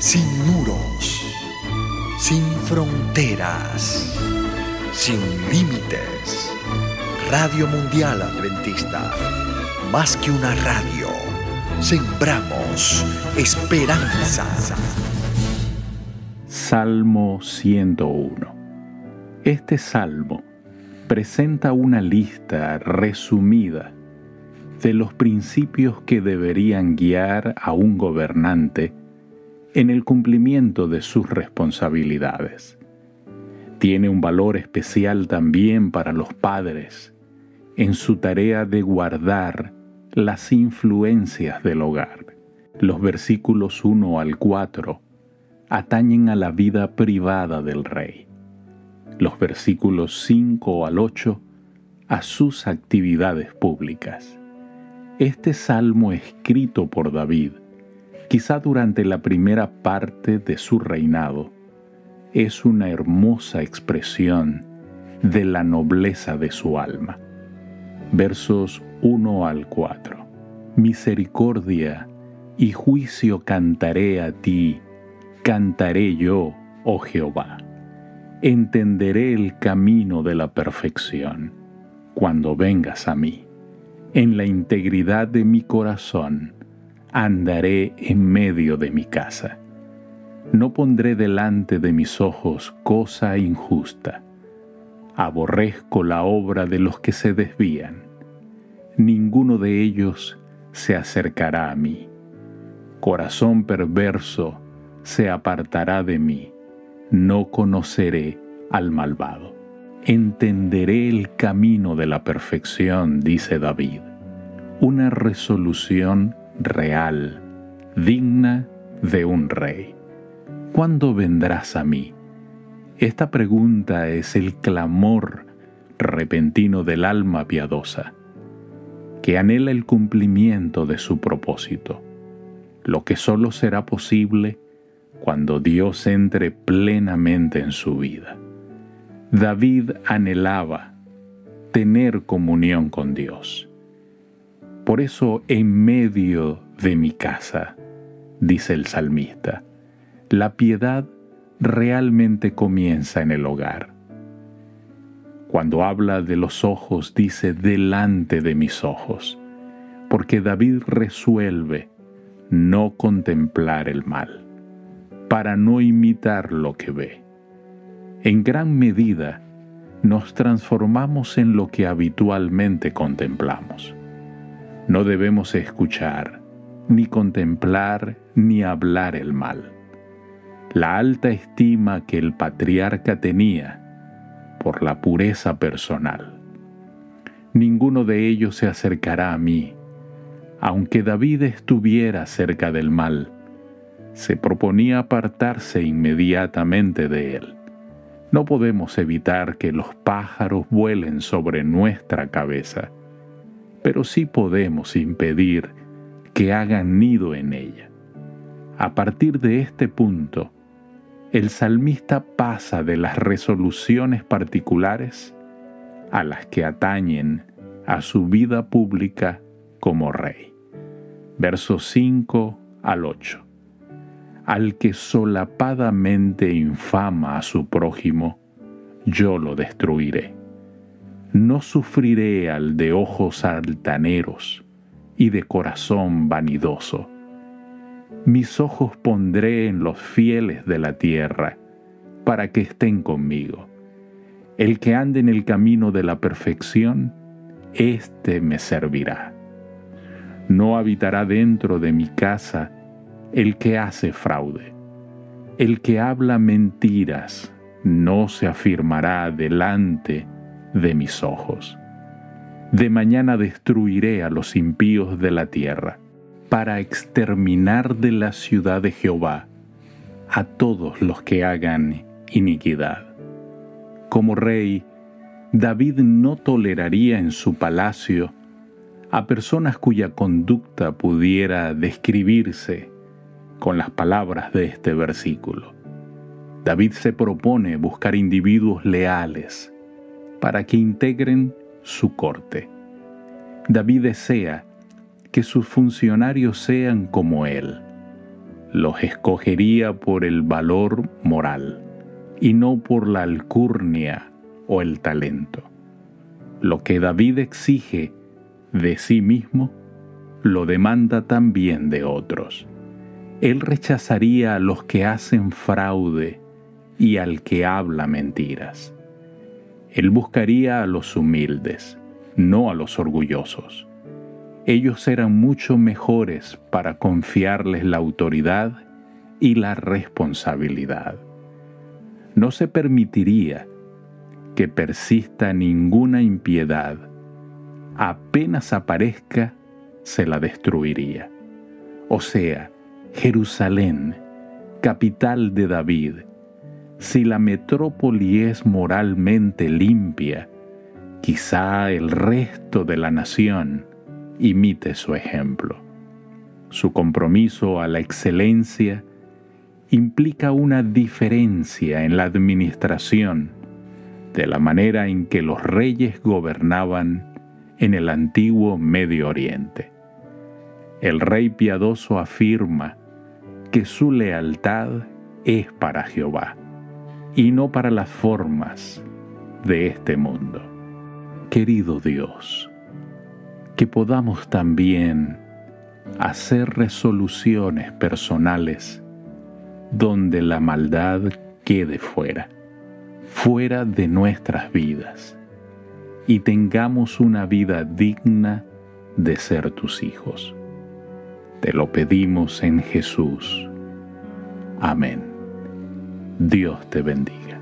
sin muros, sin fronteras, sin límites. Radio Mundial Adventista, más que una radio, sembramos esperanza. Salmo 101. Este salmo presenta una lista resumida de los principios que deberían guiar a un gobernante en el cumplimiento de sus responsabilidades. Tiene un valor especial también para los padres en su tarea de guardar las influencias del hogar. Los versículos 1 al 4 atañen a la vida privada del rey. Los versículos 5 al 8 a sus actividades públicas. Este salmo escrito por David quizá durante la primera parte de su reinado, es una hermosa expresión de la nobleza de su alma. Versos 1 al 4. Misericordia y juicio cantaré a ti, cantaré yo, oh Jehová. Entenderé el camino de la perfección cuando vengas a mí. En la integridad de mi corazón, andaré en medio de mi casa. No pondré delante de mis ojos cosa injusta. Aborrezco la obra de los que se desvían. Ninguno de ellos se acercará a mí. Corazón perverso se apartará de mí. No conoceré al malvado. Entenderé el camino de la perfección, dice David. Una resolución real, digna de un rey. ¿Cuándo vendrás a mí? Esta pregunta es el clamor repentino del alma piadosa, que anhela el cumplimiento de su propósito, lo que solo será posible cuando Dios entre plenamente en su vida. David anhelaba tener comunión con Dios por eso en medio de mi casa, dice el salmista, la piedad realmente comienza en el hogar. Cuando habla de los ojos, dice delante de mis ojos, porque David resuelve no contemplar el mal, para no imitar lo que ve. En gran medida, nos transformamos en lo que habitualmente contemplamos. No debemos escuchar, ni contemplar, ni hablar el mal. La alta estima que el patriarca tenía por la pureza personal. Ninguno de ellos se acercará a mí, aunque David estuviera cerca del mal. Se proponía apartarse inmediatamente de él. No podemos evitar que los pájaros vuelen sobre nuestra cabeza pero sí podemos impedir que hagan nido en ella. A partir de este punto, el salmista pasa de las resoluciones particulares a las que atañen a su vida pública como rey. Versos 5 al 8. Al que solapadamente infama a su prójimo, yo lo destruiré no sufriré al de ojos altaneros y de corazón vanidoso. Mis ojos pondré en los fieles de la tierra, para que estén conmigo. El que ande en el camino de la perfección, éste me servirá. No habitará dentro de mi casa el que hace fraude. El que habla mentiras no se afirmará delante de mis ojos. De mañana destruiré a los impíos de la tierra, para exterminar de la ciudad de Jehová a todos los que hagan iniquidad. Como rey, David no toleraría en su palacio a personas cuya conducta pudiera describirse con las palabras de este versículo. David se propone buscar individuos leales, para que integren su corte. David desea que sus funcionarios sean como él, los escogería por el valor moral y no por la alcurnia o el talento. Lo que David exige de sí mismo, lo demanda también de otros. Él rechazaría a los que hacen fraude y al que habla mentiras. Él buscaría a los humildes, no a los orgullosos. Ellos eran mucho mejores para confiarles la autoridad y la responsabilidad. No se permitiría que persista ninguna impiedad. Apenas aparezca, se la destruiría. O sea, Jerusalén, capital de David, si la metrópoli es moralmente limpia, quizá el resto de la nación imite su ejemplo. Su compromiso a la excelencia implica una diferencia en la administración de la manera en que los reyes gobernaban en el antiguo Medio Oriente. El rey piadoso afirma que su lealtad es para Jehová y no para las formas de este mundo. Querido Dios, que podamos también hacer resoluciones personales donde la maldad quede fuera, fuera de nuestras vidas, y tengamos una vida digna de ser tus hijos. Te lo pedimos en Jesús. Amén. Dios te bendiga.